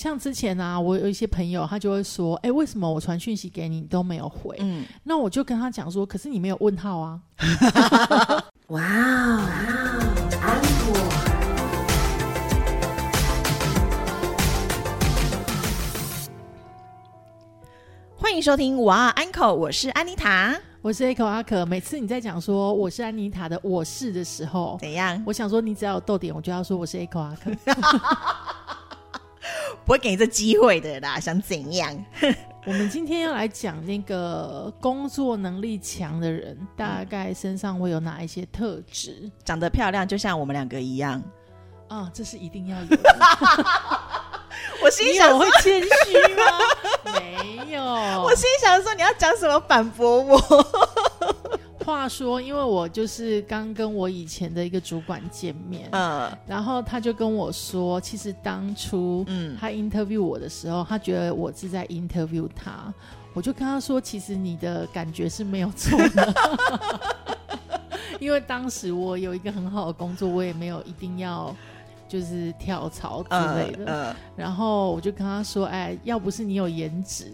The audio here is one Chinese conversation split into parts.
像之前啊，我有一些朋友，他就会说，哎，为什么我传讯息给你你都没有回？嗯，那我就跟他讲说，可是你没有问号啊。哇哦，安果，欢迎收听哇安口，我是安妮塔，我是 Echo 阿可。每次你在讲说我是安妮塔的我是的时候，怎样？我想说，你只要有逗点，我就要说我是 Echo 阿可。不会给你这机会的啦，想怎样？我们今天要来讲那个工作能力强的人，大概身上会有哪一些特质？长得漂亮，就像我们两个一样啊，这是一定要有。我心想我会谦虚吗？没有。我心想说你要讲什么反驳我？话说，因为我就是刚跟我以前的一个主管见面，嗯，然后他就跟我说，其实当初，嗯，他 interview 我的时候，他觉得我是在 interview 他，我就跟他说，其实你的感觉是没有错的，因为当时我有一个很好的工作，我也没有一定要就是跳槽之类的，然后我就跟他说，哎，要不是你有颜值，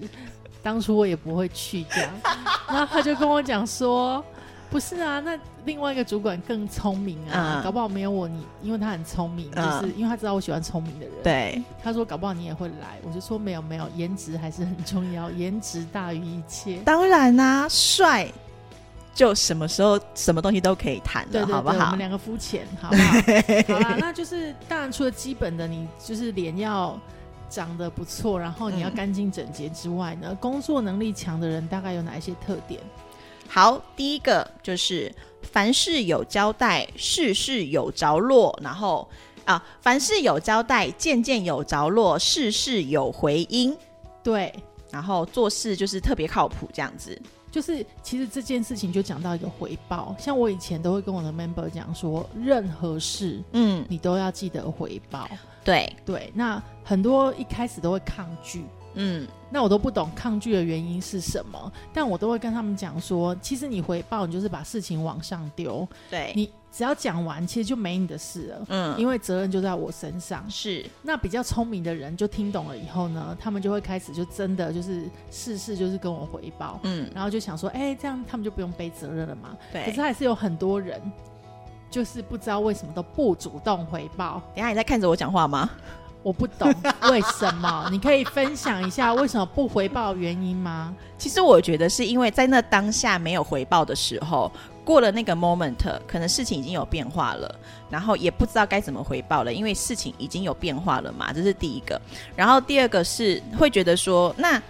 当初我也不会去这样，然后他就跟我讲说。不是啊，那另外一个主管更聪明啊，搞不好没有我你，因为他很聪明，就是因为他知道我喜欢聪明的人。对，他说搞不好你也会来，我就说没有没有，颜值还是很重要，颜值大于一切。当然啦，帅就什么时候什么东西都可以谈的，好不好？我们两个肤浅，好不好？好啦，那就是当然除了基本的，你就是脸要长得不错，然后你要干净整洁之外呢，工作能力强的人大概有哪一些特点？好，第一个就是凡事有交代，事事有着落。然后啊，凡事有交代，件件有着落，事事有回音。对，然后做事就是特别靠谱，这样子。就是其实这件事情就讲到一个回报，像我以前都会跟我的 member 讲说，任何事，嗯，你都要记得回报。对对，那很多一开始都会抗拒。嗯，那我都不懂抗拒的原因是什么，但我都会跟他们讲说，其实你回报，你就是把事情往上丢，对你只要讲完，其实就没你的事了，嗯，因为责任就在我身上。是，那比较聪明的人就听懂了以后呢，他们就会开始就真的就是事事就是跟我回报，嗯，然后就想说，哎，这样他们就不用背责任了嘛。对，可是还是有很多人就是不知道为什么都不主动回报。等下你在看着我讲话吗？我不懂为什么，你可以分享一下为什么不回报原因吗？其实我觉得是因为在那当下没有回报的时候，过了那个 moment，可能事情已经有变化了，然后也不知道该怎么回报了，因为事情已经有变化了嘛，这是第一个。然后第二个是会觉得说，那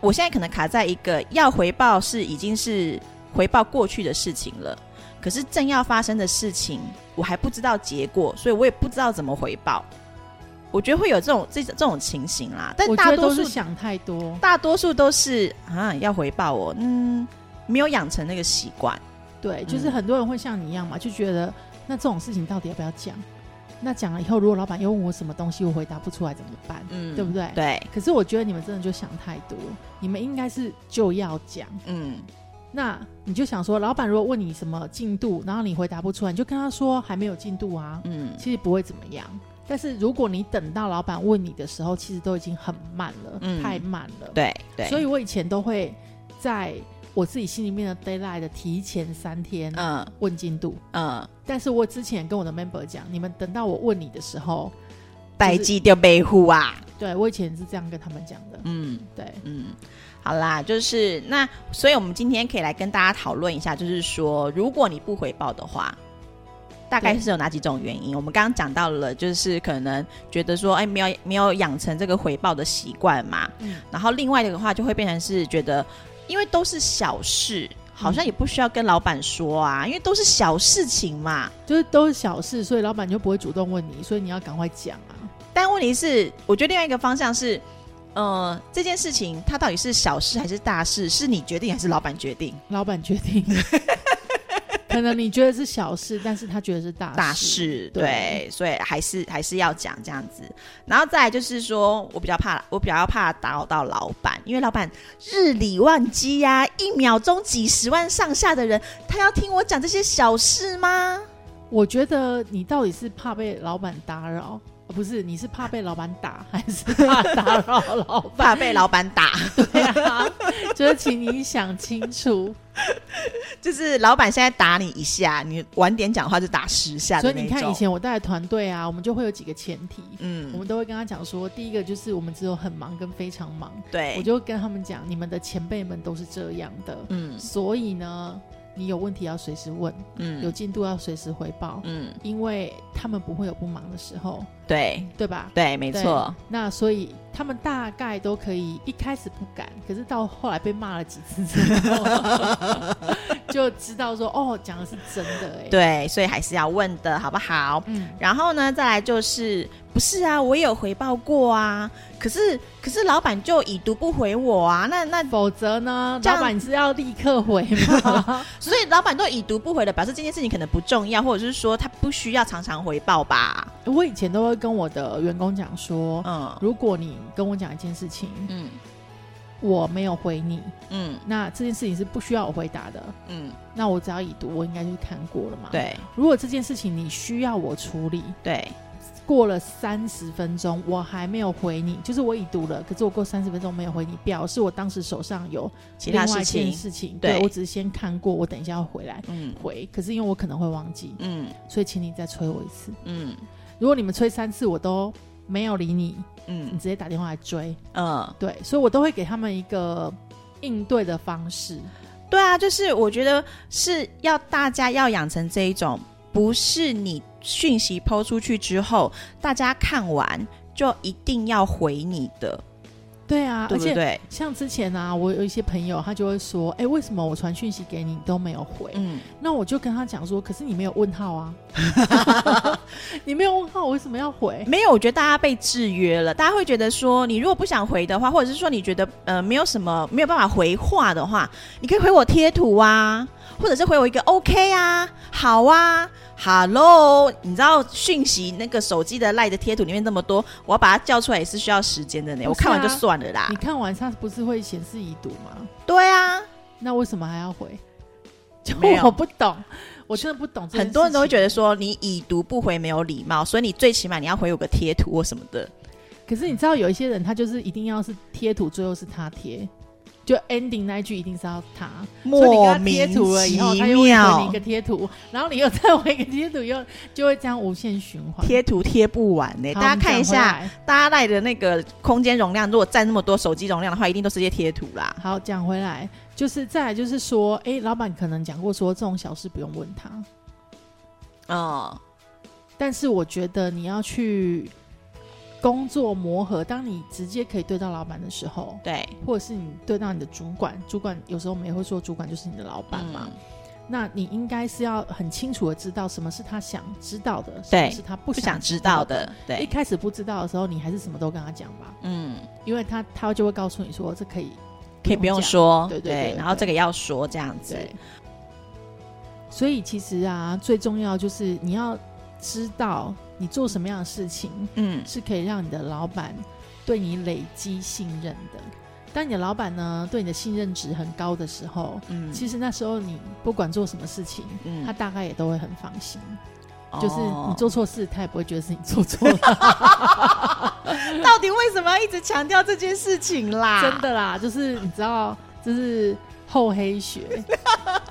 我现在可能卡在一个要回报是已经是回报过去的事情了，可是正要发生的事情我还不知道结果，所以我也不知道怎么回报。我觉得会有这种这这种情形啦，但大多数想太多，大多数都是啊要回报我，嗯，没有养成那个习惯。对，就是很多人会像你一样嘛，就觉得那这种事情到底要不要讲？那讲了以后，如果老板又问我什么东西，我回答不出来怎么办？嗯，对不对？对。可是我觉得你们真的就想太多，你们应该是就要讲。嗯，那你就想说，老板如果问你什么进度，然后你回答不出来，你就跟他说还没有进度啊。嗯，其实不会怎么样。但是如果你等到老板问你的时候，其实都已经很慢了，太慢了。对对，所以我以前都会在我自己心里面的 d a y l i g h t 的提前三天，嗯，问进度，嗯。但是我之前跟我的 member 讲，你们等到我问你的时候，待机掉背户啊。对我以前是这样跟他们讲的。嗯，对，嗯，好啦，就是那，所以我们今天可以来跟大家讨论一下，就是说，如果你不回报的话。大概是有哪几种原因？我们刚刚讲到了，就是可能觉得说，哎，没有没有养成这个回报的习惯嘛。嗯。然后另外的话，就会变成是觉得，因为都是小事，好像也不需要跟老板说啊，因为都是小事情嘛，就是都是小事，所以老板就不会主动问你，所以你要赶快讲啊。但问题是，我觉得另外一个方向是，呃，这件事情它到底是小事还是大事，是你决定还是老板决定？老板决定。可能你觉得是小事，但是他觉得是大大事，对，所以还是还是要讲这样子。然后再来就是说，我比较怕，我比较怕打扰到老板，因为老板日理万机呀，一秒钟几十万上下的人，他要听我讲这些小事吗？我觉得你到底是怕被老板打扰，不是，你是怕被老板打，还是怕打扰老板？怕被老板打？对啊，就是请你想清楚。就是老板现在打你一下，你晚点讲话就打十下。所以你看，以前我带的团队啊，我们就会有几个前提，嗯，我们都会跟他讲说，第一个就是我们只有很忙跟非常忙。对，我就跟他们讲，你们的前辈们都是这样的，嗯，所以呢。你有问题要随时问，嗯，有进度要随时回报，嗯，因为他们不会有不忙的时候，对对吧？对，没错。那所以他们大概都可以一开始不敢，可是到后来被骂了几次之后，就知道说哦，讲的是真的哎。对，所以还是要问的好不好？嗯。然后呢，再来就是。不是啊，我也有回报过啊，可是可是老板就已读不回我啊，那那否则呢？老板是要立刻回吗？所以老板都已读不回的，表示这件事情可能不重要，或者是说他不需要常常回报吧？我以前都会跟我的员工讲说，嗯，如果你跟我讲一件事情，嗯，我没有回你，嗯，那这件事情是不需要我回答的，嗯，那我只要已读，我应该就是看过了嘛？对。如果这件事情你需要我处理，对。过了三十分钟，我还没有回你，就是我已读了，可是我过三十分钟没有回你，表示我当时手上有其他事情。事情，对我只是先看过，我等一下要回来。嗯。回，可是因为我可能会忘记，嗯，所以请你再催我一次，嗯，如果你们催三次我都没有理你，嗯，你直接打电话来追，嗯，对，所以我都会给他们一个应对的方式，对啊，就是我觉得是要大家要养成这一种，不是你。讯息抛出去之后，大家看完就一定要回你的，对啊，对不对？像之前啊，我有一些朋友，他就会说：“哎，为什么我传讯息给你都没有回？”嗯，那我就跟他讲说：“可是你没有问号啊，你没有问号，我为什么要回？”没有，我觉得大家被制约了，大家会觉得说，你如果不想回的话，或者是说你觉得呃没有什么没有办法回话的话，你可以回我贴图啊。或者是回我一个 OK 啊，好啊，Hello，你知道讯息那个手机的赖的贴图里面那么多，我要把它叫出来也是需要时间的呢。我看完就算了啦。你看完它不是会显示已读吗？对啊，那为什么还要回？我不懂，我真的不懂。很多人都会觉得说你已读不回没有礼貌，所以你最起码你要回我个贴图或什么的。可是你知道有一些人他就是一定要是贴图，最后是他贴。就 ending 那句一定是要他，所以你给他贴图了以后，他又会回你一个贴图，然后你又再回一个贴图，又就会这样无限循环，贴图贴不完呢。大家看一下，大家带的那个空间容量，如果占那么多手机容量的话，一定都是些贴图啦。好，讲回来，就是再来就是说，哎，老板可能讲过说这种小事不用问他，哦，但是我觉得你要去。工作磨合，当你直接可以对到老板的时候，对，或者是你对到你的主管，主管有时候我们也会说，主管就是你的老板嘛。那你应该是要很清楚的知道什么是他想知道的，什么是他不想知道的。对，一开始不知道的时候，你还是什么都跟他讲吧。嗯，因为他他就会告诉你说，这可以可以不用说，对对。然后这个要说这样子。所以其实啊，最重要就是你要知道。你做什么样的事情，嗯，是可以让你的老板对你累积信任的。当你的老板呢对你的信任值很高的时候，嗯，其实那时候你不管做什么事情，嗯，他大概也都会很放心。就是你做错事，他也不会觉得是你做错了。到底为什么要一直强调这件事情啦？真的啦，就是你知道，就是。厚黑学，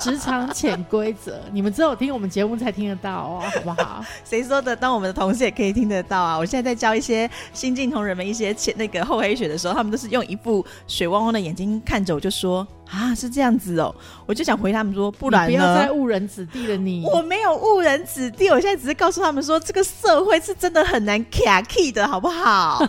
职场潜规则，你们只有听我们节目才听得到哦，好不好？谁说的？当我们的同事也可以听得到啊！我现在在教一些新进同仁们一些潜那个厚黑学的时候，他们都是用一副水汪汪的眼睛看着我，就说。啊，是这样子哦，我就想回他们说，不然不要再误人子弟了。你我没有误人子弟，我现在只是告诉他们说，这个社会是真的很难卡 key 的，好不好？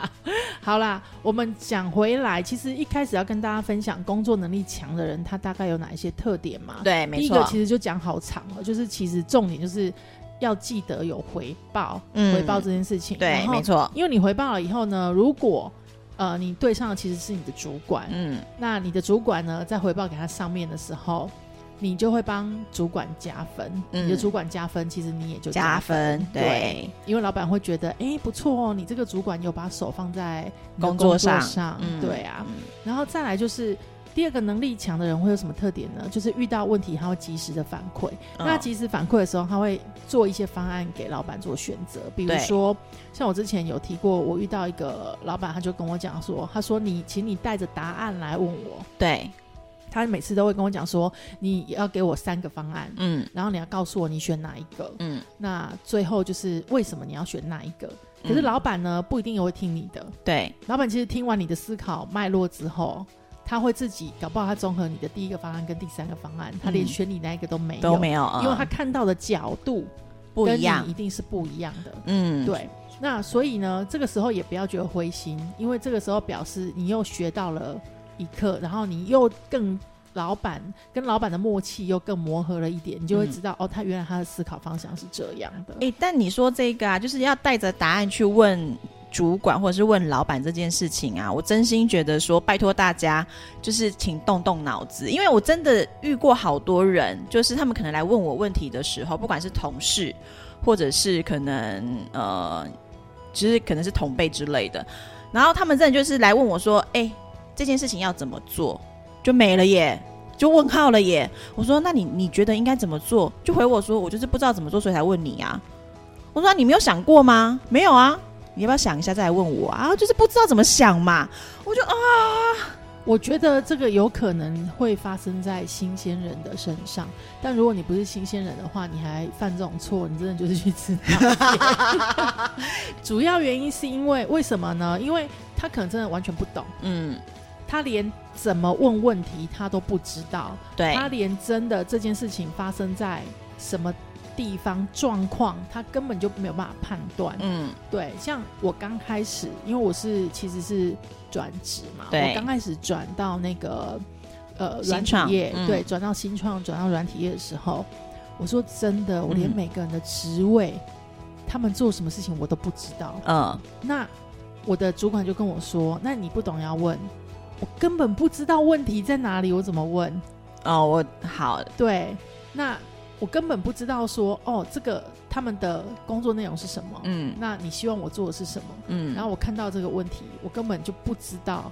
好啦，我们讲回来，其实一开始要跟大家分享工作能力强的人，他大概有哪一些特点嘛？对，没错。第一个其实就讲好长了，就是其实重点就是要记得有回报，回报这件事情。对，没错。因为你回报了以后呢，如果呃，你对上的其实是你的主管，嗯，那你的主管呢，在回报给他上面的时候，你就会帮主管加分，你的主管加分，其实你也就加分，对，因为老板会觉得，哎，不错哦，你这个主管有把手放在工作上，对啊，然后再来就是。第二个能力强的人会有什么特点呢？就是遇到问题他会及时的反馈。那及时反馈的时候，他会做一些方案给老板做选择。比如说，像我之前有提过，我遇到一个老板，他就跟我讲说，他说你，请你带着答案来问我。对。他每次都会跟我讲说，你要给我三个方案，嗯，然后你要告诉我你选哪一个，嗯，那最后就是为什么你要选哪一个？可是老板呢，不一定也会听你的。对，老板其实听完你的思考脉络之后，他会自己搞不好他综合你的第一个方案跟第三个方案，他连选你那一个都没有，都没有，因为他看到的角度不一样，一定是不一样的。嗯，对。那所以呢，这个时候也不要觉得灰心，因为这个时候表示你又学到了。一课，然后你又更老板跟老板的默契又更磨合了一点，你就会知道哦，他原来他的思考方向是这样的。哎，但你说这个啊，就是要带着答案去问主管或者是问老板这件事情啊，我真心觉得说，拜托大家就是请动动脑子，因为我真的遇过好多人，就是他们可能来问我问题的时候，不管是同事或者是可能呃，其实可能是同辈之类的，然后他们真的就是来问我说，哎。这件事情要怎么做，就没了耶，就问号了耶。我说，那你你觉得应该怎么做？就回我说，我就是不知道怎么做，所以才问你啊。我说，你没有想过吗？没有啊，你要不要想一下再来问我啊？就是不知道怎么想嘛。我就啊，我觉得这个有可能会发生在新鲜人的身上，但如果你不是新鲜人的话，你还犯这种错，你真的就是去吃。主要原因是因为为什么呢？因为他可能真的完全不懂，嗯。他连怎么问问题他都不知道，对他连真的这件事情发生在什么地方状况，他根本就没有办法判断。嗯，对，像我刚开始，因为我是其实是转职嘛，我刚开始转到那个呃软体业，对，转到新创，转到软体业的时候，我说真的，我连每个人的职位，他们做什么事情我都不知道。嗯，那我的主管就跟我说，那你不懂要问。我根本不知道问题在哪里，我怎么问？哦，我好对，那我根本不知道说哦，这个他们的工作内容是什么？嗯，那你希望我做的是什么？嗯，然后我看到这个问题，我根本就不知道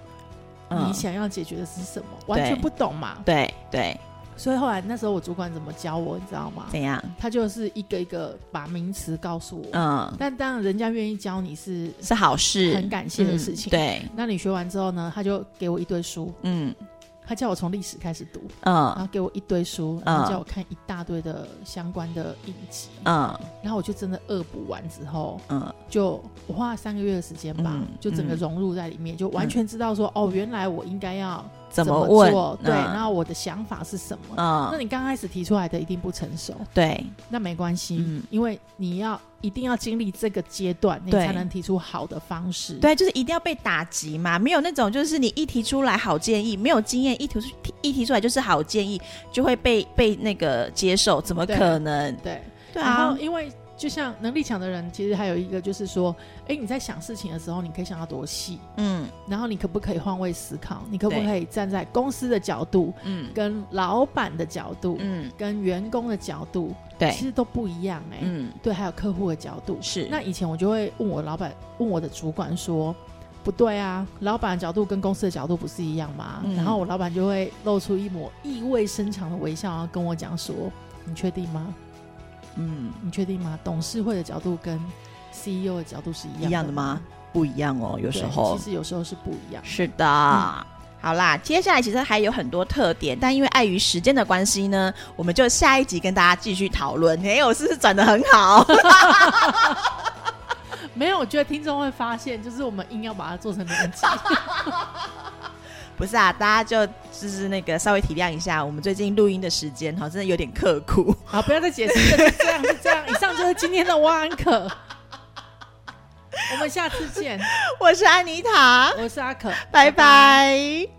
你想要解决的是什么，完全不懂嘛？对对。所以后来那时候我主管怎么教我，你知道吗？怎样？他就是一个一个把名词告诉我。嗯。但当然，人家愿意教你是是好事，很感谢的事情。对。那你学完之后呢？他就给我一堆书。嗯。他叫我从历史开始读，嗯，然后给我一堆书，然后叫我看一大堆的相关的影集，嗯，然后我就真的恶补完之后，嗯，就我花了三个月的时间吧，就整个融入在里面，就完全知道说，哦，原来我应该要。怎么做？对，然后我的想法是什么？嗯，那你刚开始提出来的一定不成熟，对，那没关系，嗯，因为你要一定要经历这个阶段，你才能提出好的方式。对，就是一定要被打击嘛，没有那种就是你一提出来好建议，没有经验一提出一提出来就是好建议，就会被被那个接受，怎么可能？对，对啊，因为。就像能力强的人，其实还有一个就是说，哎，你在想事情的时候，你可以想到多细，嗯，然后你可不可以换位思考？你可不可以站在公司的角度，嗯，跟老板的角度，嗯，跟员工的角度，对，其实都不一样，哎，嗯，对，还有客户的角度是。那以前我就会问我老板，问我的主管说，不对啊，老板的角度跟公司的角度不是一样吗？然后我老板就会露出一抹意味深长的微笑，然后跟我讲说，你确定吗？嗯，你确定吗？董事会的角度跟 CEO 的角度是一样一样的吗？不一样哦，有时候其实有时候是不一样。是的，好啦，接下来其实还有很多特点，但因为碍于时间的关系呢，我们就下一集跟大家继续讨论。哎，我是不是转的很好？没有，我觉得听众会发现，就是我们硬要把它做成两集。不是啊，大家就就是那个稍微体谅一下，我们最近录音的时间哈，真的有点刻苦。好，不要再解释了，这样是这样。以上就是今天的汪安可，我们下次见。我是安妮塔，我是阿可，拜拜。